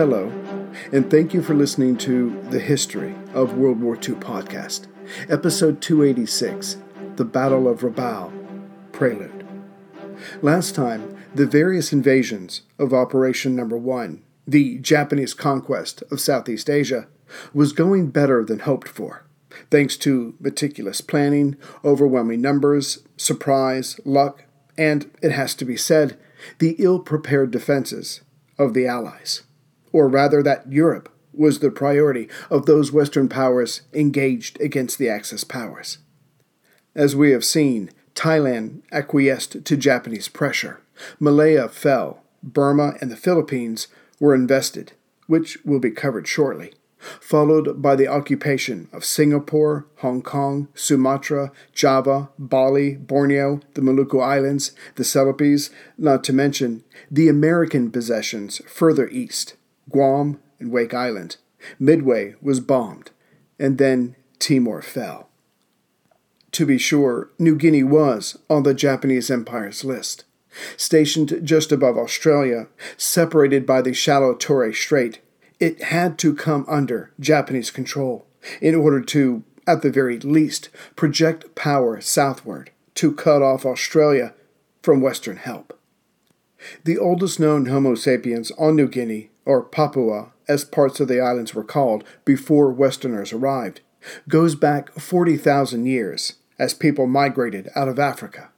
Hello, and thank you for listening to the History of World War II podcast, episode 286 The Battle of Rabaul, Prelude. Last time, the various invasions of Operation Number One, the Japanese conquest of Southeast Asia, was going better than hoped for, thanks to meticulous planning, overwhelming numbers, surprise, luck, and, it has to be said, the ill prepared defenses of the Allies or rather that Europe was the priority of those Western powers engaged against the Axis powers. As we have seen, Thailand acquiesced to Japanese pressure. Malaya fell. Burma and the Philippines were invested, which will be covered shortly, followed by the occupation of Singapore, Hong Kong, Sumatra, Java, Bali, Borneo, the Maluku Islands, the Celebes, not to mention the American possessions further east Guam, and Wake Island. Midway was bombed, and then Timor fell. To be sure, New Guinea was on the Japanese Empire's list. Stationed just above Australia, separated by the shallow Torres Strait, it had to come under Japanese control in order to, at the very least, project power southward to cut off Australia from Western help. The oldest known Homo sapiens on New Guinea or Papua, as parts of the islands were called before Westerners arrived, goes back 40,000 years as people migrated out of Africa.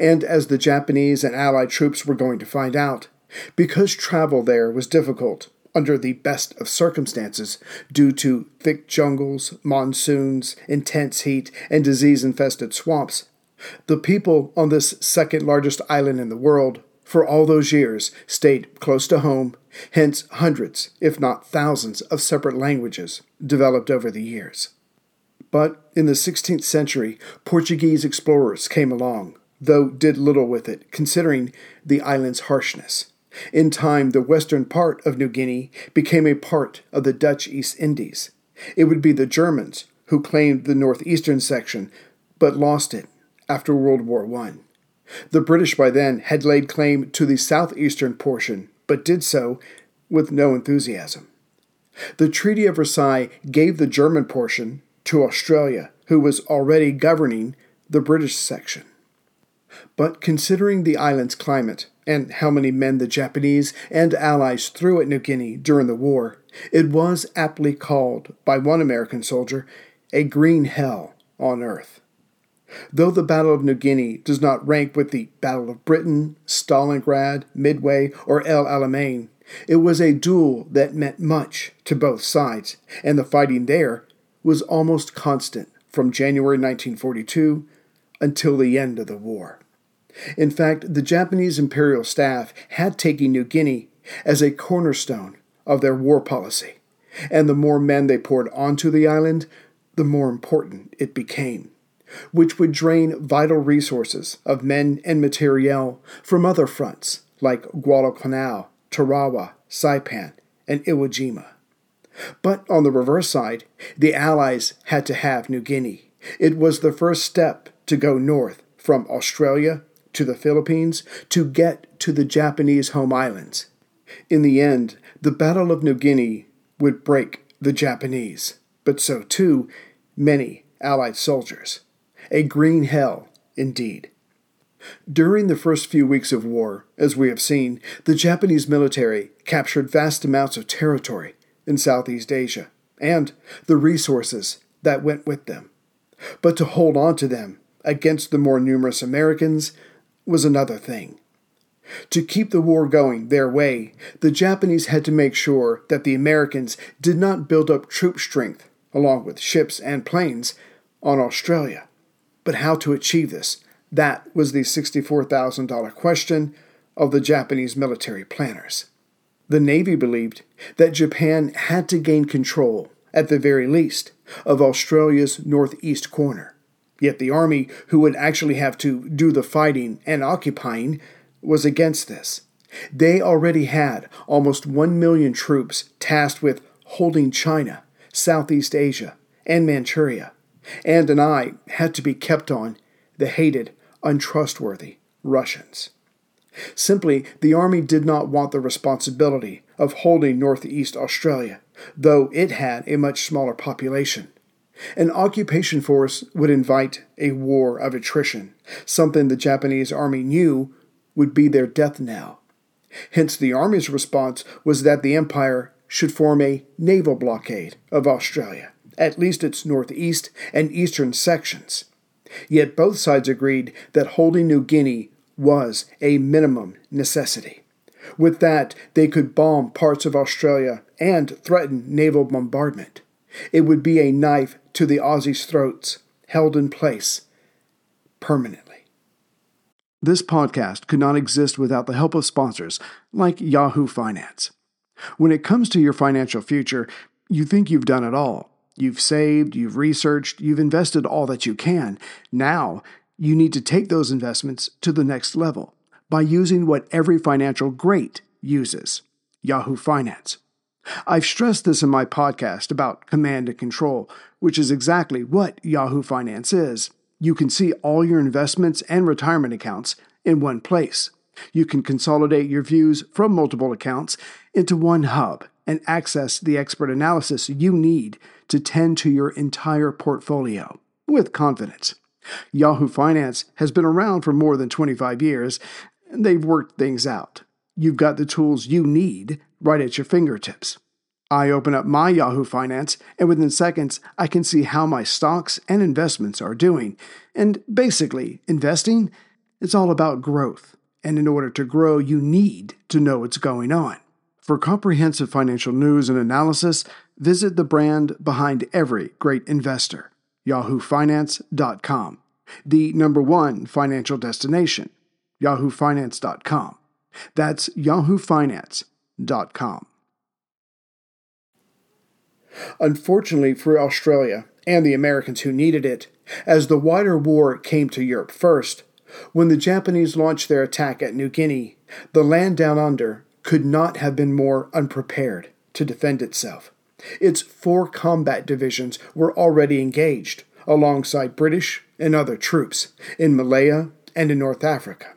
And as the Japanese and Allied troops were going to find out, because travel there was difficult under the best of circumstances due to thick jungles, monsoons, intense heat, and disease infested swamps, the people on this second largest island in the world for all those years stayed close to home, hence hundreds, if not thousands, of separate languages developed over the years. But in the 16th century, Portuguese explorers came along, though did little with it, considering the island's harshness. In time, the western part of New Guinea became a part of the Dutch East Indies. It would be the Germans who claimed the northeastern section, but lost it after World War I. The British by then had laid claim to the southeastern portion, but did so with no enthusiasm. The Treaty of Versailles gave the German portion to Australia, who was already governing the British section. But considering the island's climate and how many men the Japanese and Allies threw at New Guinea during the war, it was aptly called by one American soldier a green hell on earth. Though the Battle of New Guinea does not rank with the Battle of Britain, Stalingrad, Midway, or El Alamein, it was a duel that meant much to both sides, and the fighting there was almost constant from January 1942 until the end of the war. In fact, the Japanese imperial staff had taken New Guinea as a cornerstone of their war policy, and the more men they poured onto the island, the more important it became which would drain vital resources of men and materiel from other fronts like Guadalcanal, Tarawa, Saipan, and Iwo Jima. But on the reverse side, the Allies had to have New Guinea. It was the first step to go north from Australia to the Philippines to get to the Japanese home islands. In the end, the Battle of New Guinea would break the Japanese, but so too many Allied soldiers a green hell indeed. During the first few weeks of war, as we have seen, the Japanese military captured vast amounts of territory in Southeast Asia and the resources that went with them. But to hold on to them against the more numerous Americans was another thing. To keep the war going their way, the Japanese had to make sure that the Americans did not build up troop strength, along with ships and planes, on Australia. But how to achieve this? That was the $64,000 question of the Japanese military planners. The Navy believed that Japan had to gain control, at the very least, of Australia's northeast corner. Yet the Army, who would actually have to do the fighting and occupying, was against this. They already had almost 1 million troops tasked with holding China, Southeast Asia, and Manchuria and an eye had to be kept on the hated, untrustworthy Russians. Simply, the army did not want the responsibility of holding Northeast Australia, though it had a much smaller population. An occupation force would invite a war of attrition, something the Japanese army knew would be their death knell. Hence, the army's response was that the Empire should form a naval blockade of Australia, at least its northeast and eastern sections. Yet both sides agreed that holding New Guinea was a minimum necessity. With that, they could bomb parts of Australia and threaten naval bombardment. It would be a knife to the Aussies' throats, held in place permanently. This podcast could not exist without the help of sponsors like Yahoo Finance. When it comes to your financial future, you think you've done it all. You've saved, you've researched, you've invested all that you can. Now, you need to take those investments to the next level by using what every financial great uses Yahoo Finance. I've stressed this in my podcast about command and control, which is exactly what Yahoo Finance is. You can see all your investments and retirement accounts in one place. You can consolidate your views from multiple accounts into one hub and access the expert analysis you need to tend to your entire portfolio with confidence. Yahoo Finance has been around for more than 25 years, and they've worked things out. You've got the tools you need right at your fingertips. I open up my Yahoo Finance, and within seconds, I can see how my stocks and investments are doing. And basically, investing, it's all about growth. And in order to grow, you need to know what's going on. For comprehensive financial news and analysis, visit the brand behind every great investor, yahoofinance.com, the number one financial destination, yahoofinance.com. That's yahoofinance.com. Unfortunately for Australia and the Americans who needed it, as the wider war came to Europe first, when the Japanese launched their attack at New Guinea, the land down under could not have been more unprepared to defend itself. Its four combat divisions were already engaged, alongside British and other troops, in Malaya and in North Africa.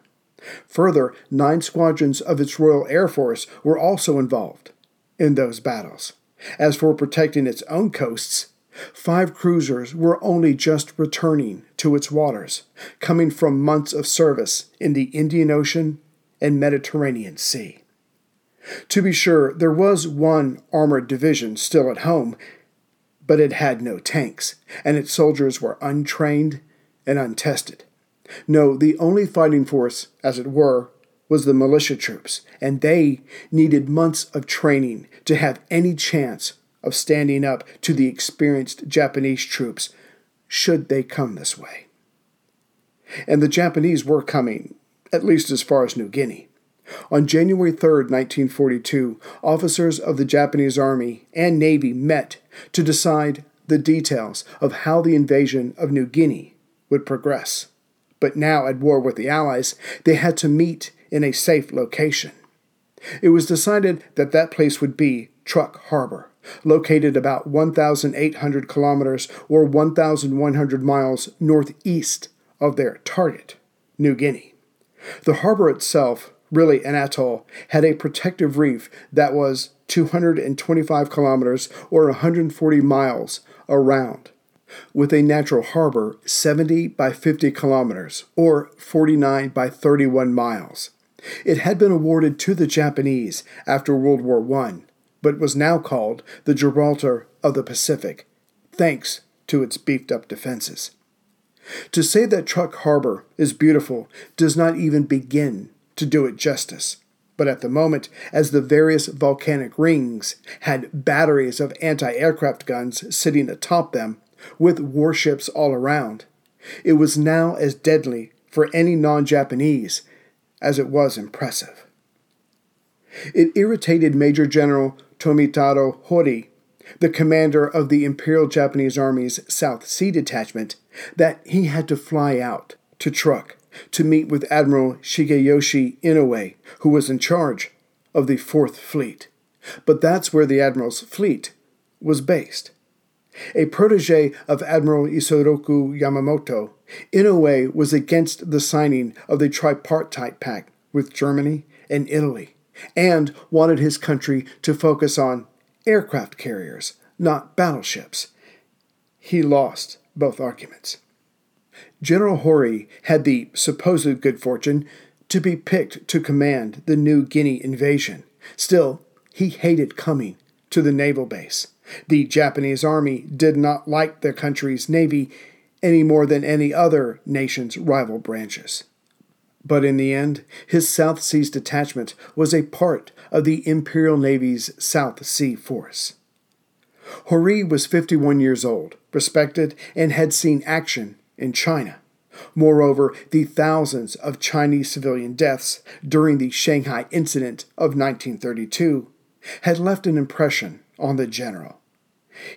Further, nine squadrons of its Royal Air Force were also involved in those battles. As for protecting its own coasts, five cruisers were only just returning to its waters, coming from months of service in the Indian Ocean and Mediterranean Sea. To be sure, there was one armored division still at home, but it had no tanks, and its soldiers were untrained and untested. No, the only fighting force, as it were, was the militia troops, and they needed months of training to have any chance of standing up to the experienced Japanese troops should they come this way. And the Japanese were coming, at least as far as New Guinea. On January 3, 1942, officers of the Japanese Army and Navy met to decide the details of how the invasion of New Guinea would progress. But now, at war with the Allies, they had to meet in a safe location. It was decided that that place would be Truk Harbor, located about 1,800 kilometers or 1,100 miles northeast of their target, New Guinea. The harbor itself really an atoll, had a protective reef that was 225 kilometers or 140 miles around, with a natural harbor 70 by 50 kilometers or 49 by 31 miles. It had been awarded to the Japanese after World War I, but was now called the Gibraltar of the Pacific, thanks to its beefed up defenses. To say that Truk Harbor is beautiful does not even begin to do it justice. But at the moment, as the various volcanic rings had batteries of anti aircraft guns sitting atop them, with warships all around, it was now as deadly for any non Japanese as it was impressive. It irritated Major General Tomitaro Hori, the commander of the Imperial Japanese Army's South Sea Detachment, that he had to fly out to Truk to meet with Admiral Shigeyoshi Inoue, who was in charge of the Fourth Fleet. But that's where the Admiral's fleet was based. A protege of Admiral Isoroku Yamamoto, Inoue was against the signing of the tripartite pact with Germany and Italy, and wanted his country to focus on aircraft carriers, not battleships. He lost both arguments. General Hori had the supposed good fortune to be picked to command the New Guinea invasion. Still, he hated coming to the naval base. The Japanese army did not like their country's navy any more than any other nation's rival branches. But in the end, his South Seas detachment was a part of the Imperial Navy's South Sea Force. Hori was 51 years old, respected, and had seen action in China. Moreover, the thousands of Chinese civilian deaths during the Shanghai incident of 1932 had left an impression on the general.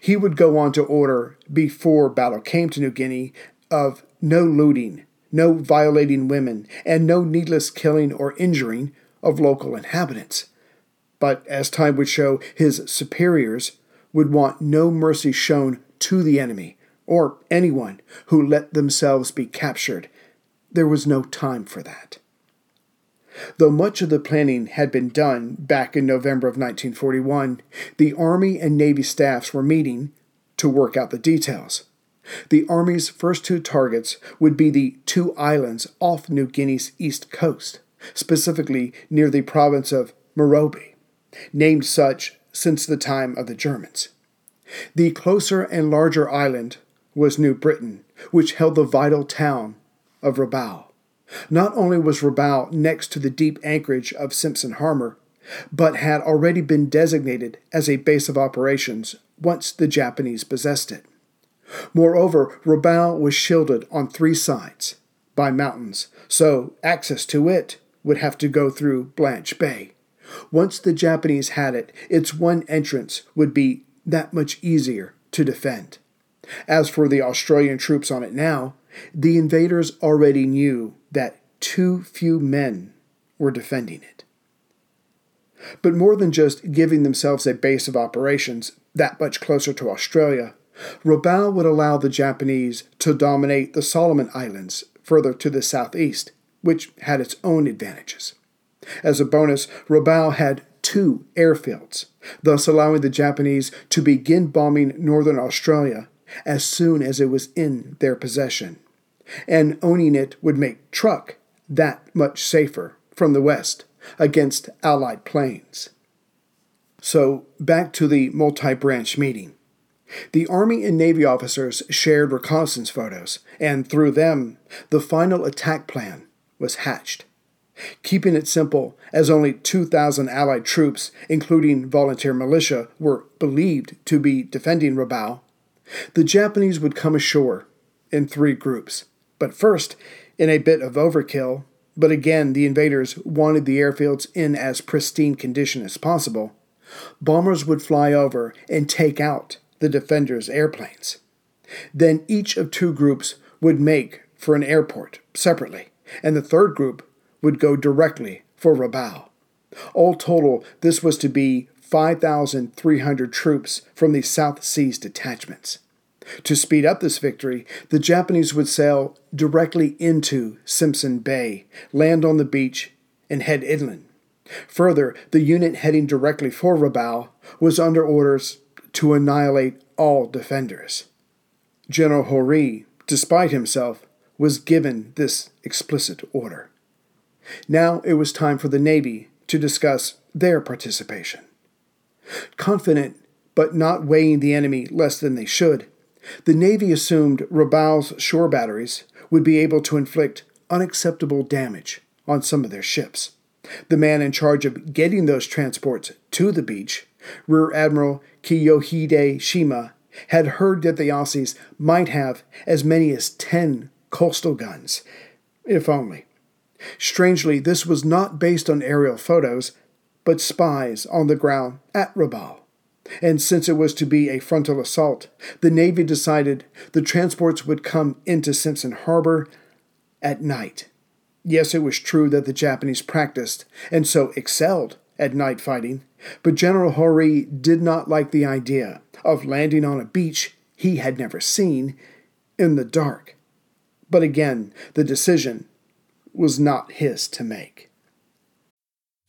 He would go on to order, before battle came to New Guinea, of no looting, no violating women, and no needless killing or injuring of local inhabitants. But as time would show, his superiors would want no mercy shown to the enemy or anyone who let themselves be captured. There was no time for that. Though much of the planning had been done back in November of 1941, the Army and Navy staffs were meeting to work out the details. The Army's first two targets would be the two islands off New Guinea's east coast, specifically near the province of Morobe, named such since the time of the Germans. The closer and larger island was New Britain, which held the vital town of Rabaul. Not only was Rabaul next to the deep anchorage of Simpson Harbor, but had already been designated as a base of operations once the Japanese possessed it. Moreover, Rabaul was shielded on three sides by mountains, so access to it would have to go through Blanche Bay. Once the Japanese had it, its one entrance would be that much easier to defend. As for the Australian troops on it now, the invaders already knew that too few men were defending it. But more than just giving themselves a base of operations that much closer to Australia, Rabaul would allow the Japanese to dominate the Solomon Islands further to the southeast, which had its own advantages. As a bonus, Rabaul had two airfields, thus allowing the Japanese to begin bombing northern Australia as soon as it was in their possession. And owning it would make Truk that much safer from the west against Allied planes. So, back to the multi branch meeting. The Army and Navy officers shared reconnaissance photos, and through them, the final attack plan was hatched. Keeping it simple, as only 2,000 Allied troops, including volunteer militia, were believed to be defending Rabaul, the Japanese would come ashore in three groups. But first, in a bit of overkill, but again the invaders wanted the airfields in as pristine condition as possible, bombers would fly over and take out the defenders' airplanes. Then each of two groups would make for an airport separately, and the third group would go directly for Rabaul. All total, this was to be 5,300 troops from the South Seas detachments. To speed up this victory, the Japanese would sail directly into Simpson Bay, land on the beach, and head inland. Further, the unit heading directly for Rabaul was under orders to annihilate all defenders. General Hori, despite himself, was given this explicit order. Now it was time for the Navy to discuss their participation. Confident, but not weighing the enemy less than they should, the Navy assumed Rabaul's shore batteries would be able to inflict unacceptable damage on some of their ships. The man in charge of getting those transports to the beach, Rear Admiral Kiyohide Shima, had heard that the Aussies might have as many as 10 coastal guns, if only. Strangely, this was not based on aerial photos, but spies on the ground at Rabaul. And since it was to be a frontal assault, the Navy decided the transports would come into Simpson Harbor at night. Yes, it was true that the Japanese practiced and so excelled at night fighting, but General Hori did not like the idea of landing on a beach he had never seen in the dark. But again, the decision was not his to make.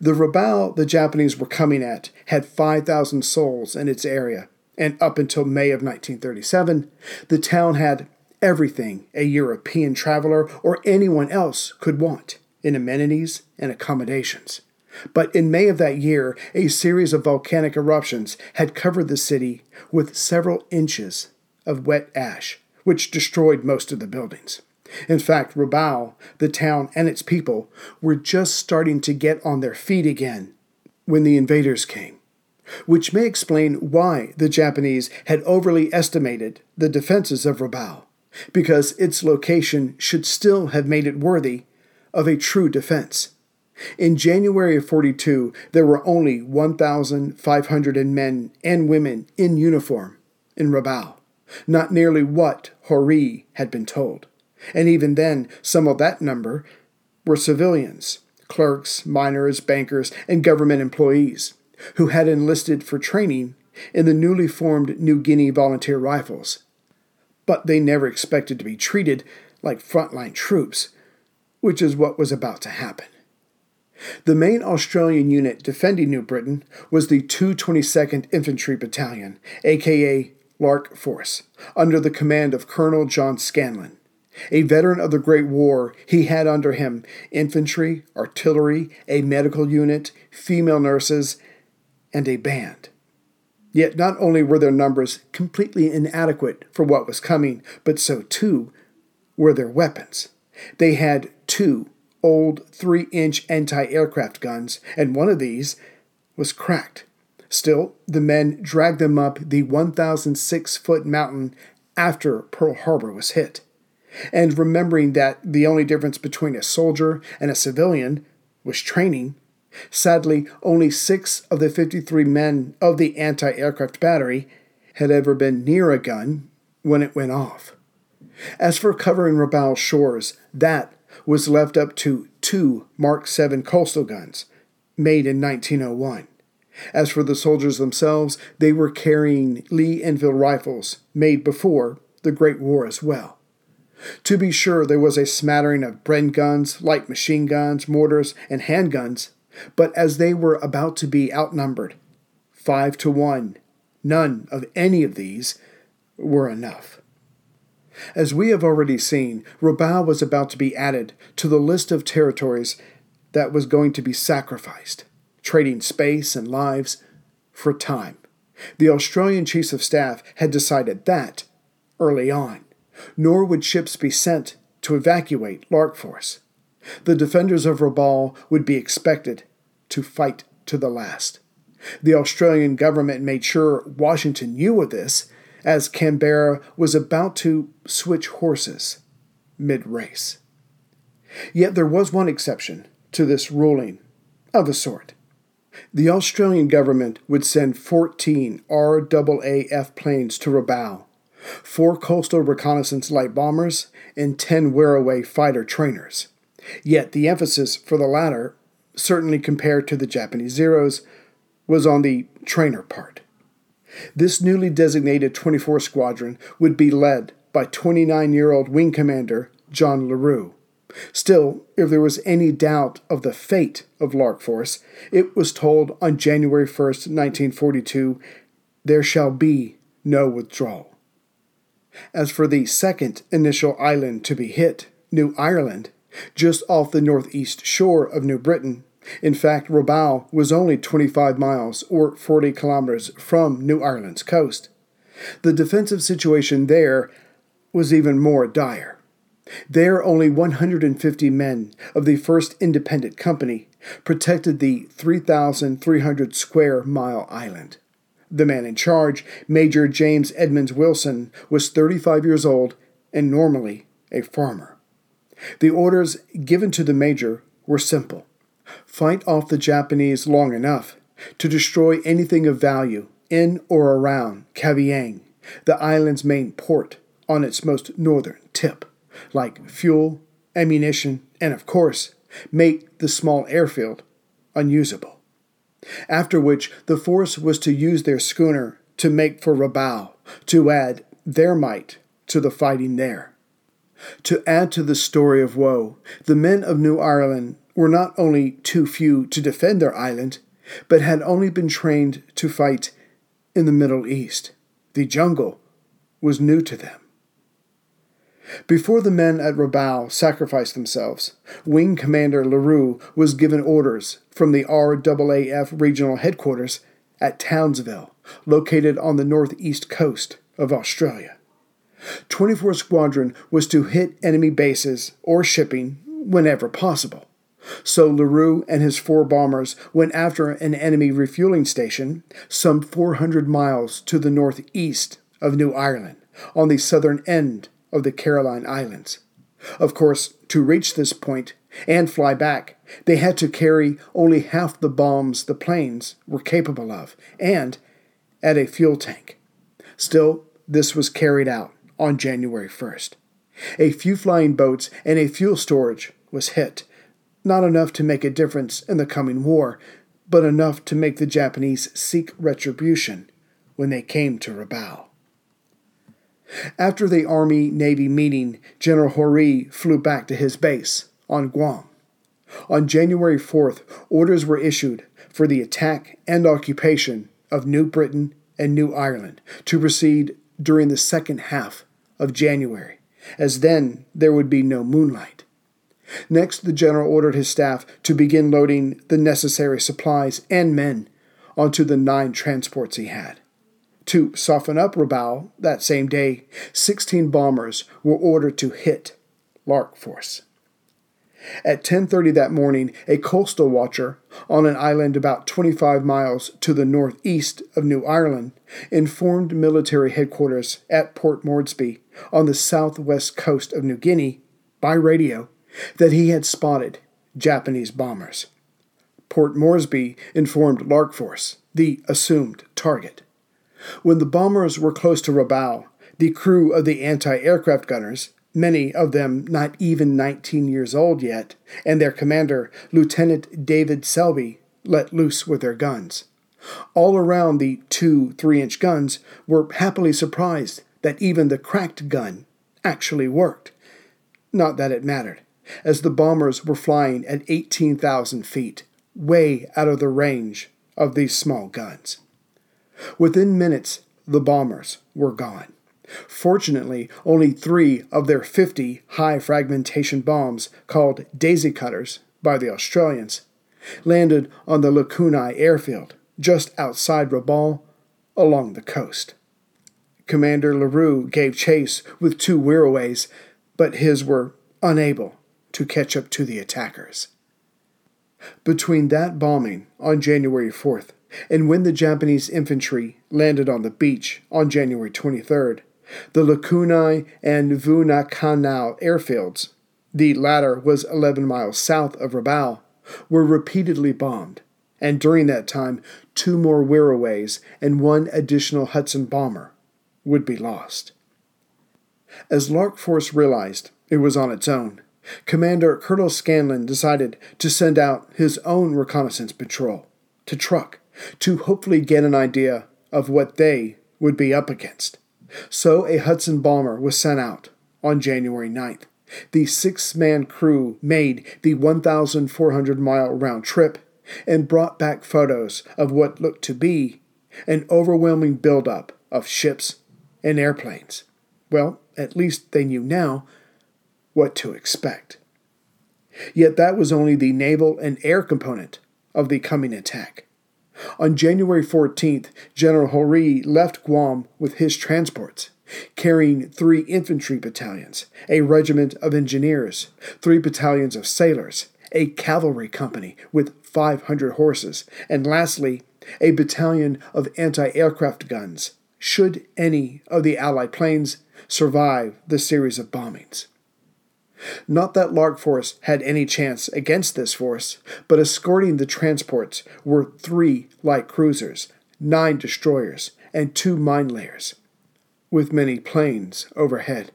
The Rabaul the Japanese were coming at had 5,000 souls in its area, and up until May of 1937, the town had everything a European traveler or anyone else could want in amenities and accommodations. But in May of that year, a series of volcanic eruptions had covered the city with several inches of wet ash, which destroyed most of the buildings. In fact, Rabaul, the town, and its people were just starting to get on their feet again when the invaders came, which may explain why the Japanese had overly estimated the defenses of Rabaul, because its location should still have made it worthy of a true defense. In January of 42, there were only 1,500 men and women in uniform in Rabaul, not nearly what Hori had been told. And even then, some of that number were civilians, clerks, miners, bankers, and government employees who had enlisted for training in the newly formed New Guinea Volunteer Rifles. But they never expected to be treated like frontline troops, which is what was about to happen. The main Australian unit defending New Britain was the 222nd Infantry Battalion, aka Lark Force, under the command of Colonel John Scanlan. A veteran of the Great War, he had under him infantry, artillery, a medical unit, female nurses, and a band. Yet not only were their numbers completely inadequate for what was coming, but so too were their weapons. They had two old 3 inch anti aircraft guns, and one of these was cracked. Still, the men dragged them up the 1,006 foot mountain after Pearl Harbor was hit and remembering that the only difference between a soldier and a civilian was training, sadly, only six of the 53 men of the anti aircraft battery had ever been near a gun when it went off. As for covering Rabaul shores, that was left up to two Mark 7 coastal guns, made in 1901. As for the soldiers themselves, they were carrying Lee Enfield rifles, made before the Great War as well. To be sure, there was a smattering of Bren guns, light machine guns, mortars, and handguns, but as they were about to be outnumbered, five to one, none of any of these were enough. As we have already seen, Rabaul was about to be added to the list of territories that was going to be sacrificed, trading space and lives for time. The Australian Chiefs of Staff had decided that early on nor would ships be sent to evacuate Lark Force. The defenders of Rabaul would be expected to fight to the last. The Australian government made sure Washington knew of this, as Canberra was about to switch horses mid race. Yet there was one exception to this ruling of a sort. The Australian government would send 14 RAAF planes to Rabaul four coastal reconnaissance light bombers, and 10 Wirraway fighter trainers. Yet the emphasis for the latter, certainly compared to the Japanese Zeros, was on the trainer part. This newly designated 24 Squadron would be led by 29 year old Wing Commander John Lerew. Still, if there was any doubt of the fate of Lark Force, it was told on January 1st, 1942, there shall be no withdrawal. As for the second initial island to be hit, New Ireland, just off the northeast shore of New Britain, In fact, Rabaul was only 25 miles or 40 kilometers from New Ireland's coast. The defensive situation there was even more dire. There, only 150 men of the 1st Independent Company protected the 3,300 square mile island. The man in charge, Major James Edmonds Wilson, was 35 years old and normally a farmer. The orders given to the major were simple fight off the Japanese long enough to destroy anything of value in or around Kavieng, the island's main port on its most northern tip, like fuel, ammunition, and of course, make the small airfield unusable. After which, the force was to use their schooner to make for Rabaul, to add their might to the fighting there. To add to the story of woe, the men of New Ireland were not only too few to defend their island, but had only been trained to fight in the Middle East. The jungle was new to them. Before the men at Rabaul sacrificed themselves, Wing Commander Lerew was given orders from the RAAF regional headquarters at Townsville, located on the northeast coast of Australia. 24 Squadron was to hit enemy bases or shipping whenever possible. So Lerew and his four bombers went after an enemy refueling station some 400 miles to the northeast of New Ireland, on the southern end of the Caroline Islands. Of course, to reach this point and fly back, they had to carry only half the bombs the planes were capable of, and add a fuel tank. Still, this was carried out on January 1st. A few flying boats and a fuel storage was hit. Not enough to make a difference in the coming war, but enough to make the Japanese seek retribution when they came to Rabaul. After the Army Navy meeting, General Hori flew back to his base on Guam. On January 4th, orders were issued for the attack and occupation of New Britain and New Ireland to proceed during the second half of January, as then there would be no moonlight. Next, the general ordered his staff to begin loading the necessary supplies and men onto the nine transports he had. To soften up Rabaul that same day, 16 bombers were ordered to hit Lark Force. At 10:30 that morning, a coastal watcher on an island about 25 miles to the northeast of New Ireland informed military headquarters at Port Moresby on the southwest coast of New Guinea by radio that he had spotted Japanese bombers. Port Moresby informed Lark Force, the assumed target. When the bombers were close to Rabaul, the crew of the anti aircraft gunners, many of them not even 19 years old yet, and their commander, Lieutenant David Selby, let loose with their guns. All around the two three inch guns were happily surprised that even the cracked gun actually worked. Not that it mattered, as the bombers were flying at 18,000 feet, way out of the range of these small guns. Within minutes, the bombers were gone. Fortunately, only three of their 50 high fragmentation bombs, called daisy cutters by the Australians, landed on the Lakunai airfield, just outside Rabaul, along the coast. Commander Lerew gave chase with two Wirraways, but his were unable to catch up to the attackers. Between that bombing on January 4th and when the Japanese infantry landed on the beach on January 23rd, the Lakunai and Vunakanau airfields, the latter was 11 miles south of Rabaul, were repeatedly bombed, and during that time, two more Wirraways and one additional Hudson bomber would be lost. As Lark Force realized it was on its own, Commander Colonel Scanlan decided to send out his own reconnaissance patrol to Truk to hopefully get an idea of what they would be up against. So a Hudson bomber was sent out on January 9th. The six man crew made the 1,400 mile round trip and brought back photos of what looked to be an overwhelming buildup of ships and airplanes. Well, at least they knew now what to expect. Yet that was only the naval and air component of the coming attack. On January 14th, General Hori left Guam with his transports, carrying three infantry battalions, a regiment of engineers, three battalions of sailors, a cavalry company with 500 horses, and lastly, a battalion of anti aircraft guns, should any of the Allied planes survive the series of bombings. Not that Lark Force had any chance against this force, but escorting the transports were three light cruisers, nine destroyers, and two mine layers, with many planes overhead.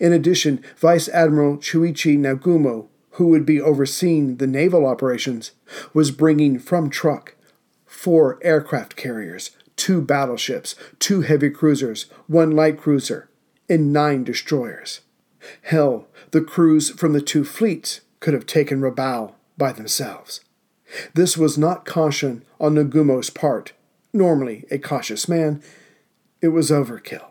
In addition, Vice Admiral Chuichi Nagumo, who would be overseeing the naval operations, was bringing from Truk four aircraft carriers, two battleships, two heavy cruisers, one light cruiser, and nine destroyers. Hell, the crews from the two fleets could have taken Rabaul by themselves. This was not caution on Nagumo's part, normally a cautious man. It was overkill.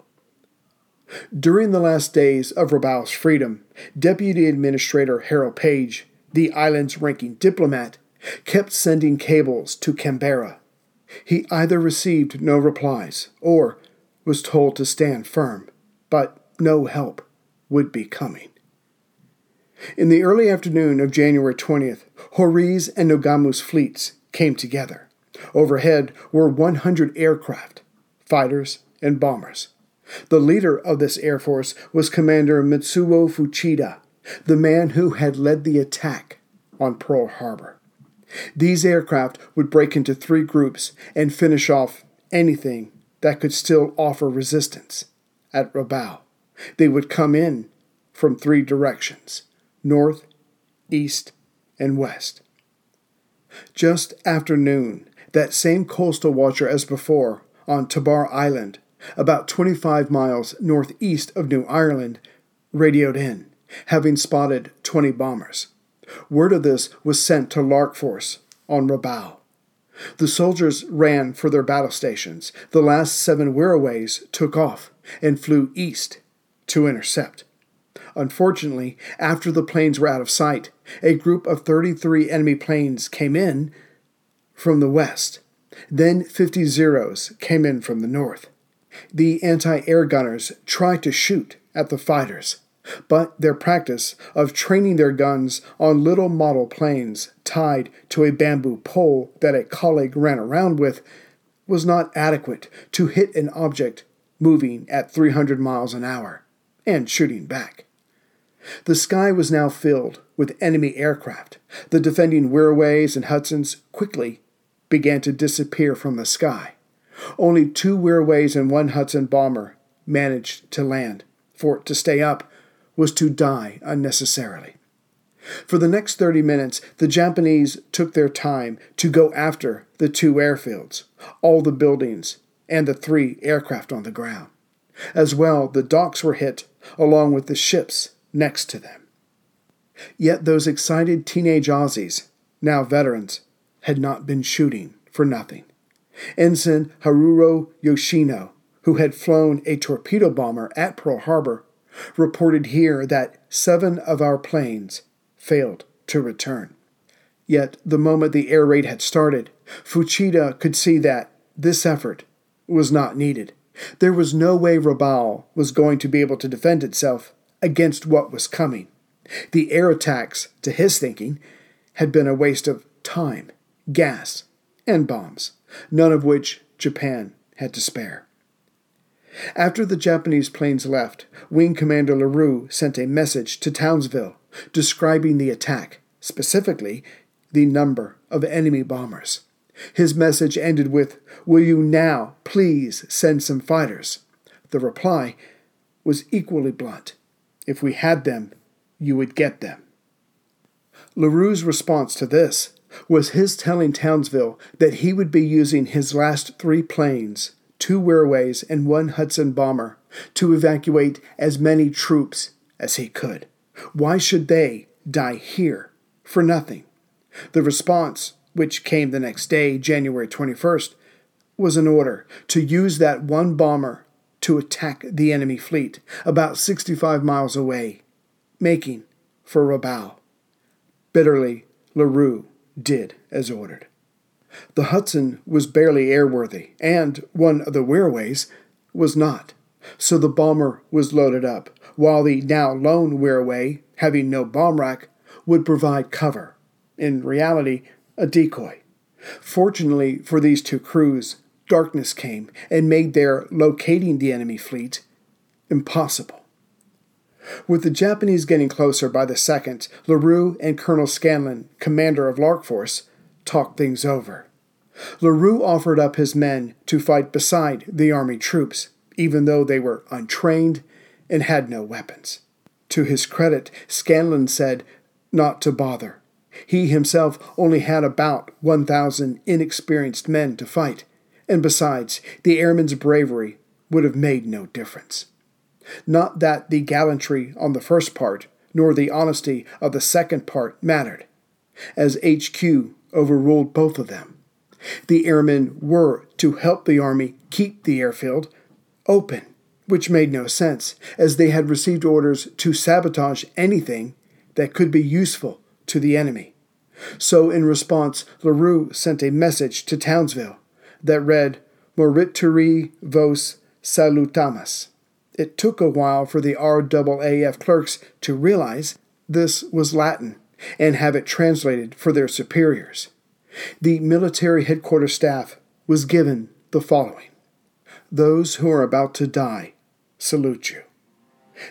During the last days of Rabaul's freedom, Deputy Administrator Harold Page, the island's ranking diplomat, kept sending cables to Canberra. He either received no replies or was told to stand firm, but no help would be coming. In the early afternoon of January 20th, Hori's and Nagumo's fleets came together. Overhead were 100 aircraft, fighters, and bombers. The leader of this air force was Commander Mitsuo Fuchida, the man who had led the attack on Pearl Harbor. These aircraft would break into three groups and finish off anything that could still offer resistance at Rabaul. They would come in from three directions north, east, and west. Just after noon, that same coastal watcher as before, on Tabar Island, about 25 miles northeast of New Ireland, radioed in, having spotted 20 bombers. Word of this was sent to Lark Force on Rabaul. The soldiers ran for their battle stations. The last seven Wirraways took off and flew east to intercept. Unfortunately, after the planes were out of sight, a group of 33 enemy planes came in from the west. Then 50 Zeros came in from the north. The anti air gunners tried to shoot at the fighters, but their practice of training their guns on little model planes tied to a bamboo pole that a colleague ran around with was not adequate to hit an object moving at 300 miles an hour and shooting back. The sky was now filled with enemy aircraft. The defending Wirraways and Hudsons quickly began to disappear from the sky. Only two Wirraways and one Hudson bomber managed to land, for to stay up was to die unnecessarily. For the next 30 minutes, the Japanese took their time to go after the two airfields, all the buildings, and the three aircraft on the ground. As well, the docks were hit, along with the ships next to them. Yet those excited teenage Aussies, now veterans, had not been shooting for nothing. Ensign Haruro Yoshino, who had flown a torpedo bomber at Pearl Harbor, reported here that seven of our planes failed to return. Yet, the moment the air raid had started, Fuchida could see that this effort was not needed. There was no way Rabaul was going to be able to defend itself against what was coming. The air attacks, to his thinking, had been a waste of time, gas, and bombs, none of which Japan had to spare. After the Japanese planes left, Wing Commander Lerew sent a message to Townsville describing the attack, specifically the number of enemy bombers. His message ended with, Will you now please send some fighters? The reply was equally blunt. If we had them, you would get them. Lerew's response to this was his telling Townsville that he would be using his last three planes, two Wirraways and one Hudson bomber, to evacuate as many troops as he could. Why should they die here for nothing? The response which came the next day, January 21st, was an order to use that one bomber to attack the enemy fleet about 65 miles away, making for Rabaul. Bitterly, Lerew did as ordered. The Hudson was barely airworthy, and one of the Wirraways was not. So the bomber was loaded up, while the now lone Wirraway, having no bomb rack, would provide cover. In reality, a decoy. Fortunately for these two crews, darkness came and made their locating the enemy fleet impossible. With the Japanese getting closer by the second, Lerew and Colonel Scanlan, commander of Lark Force, talked things over. Lerew offered up his men to fight beside the Army troops, even though they were untrained and had no weapons. To his credit, Scanlan said not to bother. He himself only had about 1,000 inexperienced men to fight, and besides, the airmen's bravery would have made no difference. Not that the gallantry on the first part, nor the honesty of the second part mattered, as HQ overruled both of them. The airmen were to help the Army keep the airfield open, which made no sense, as they had received orders to sabotage anything that could be useful to the enemy. So, in response, Lerew sent a message to Townsville that read, Morituri vos salutamus. It took a while for the RAAF clerks to realize this was Latin and have it translated for their superiors. The military headquarters staff was given the following Those who are about to die salute you.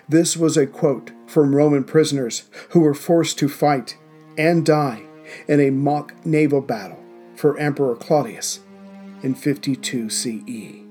This was a quote from Roman prisoners who were forced to fight and die in a mock naval battle for Emperor Claudius in 52 CE.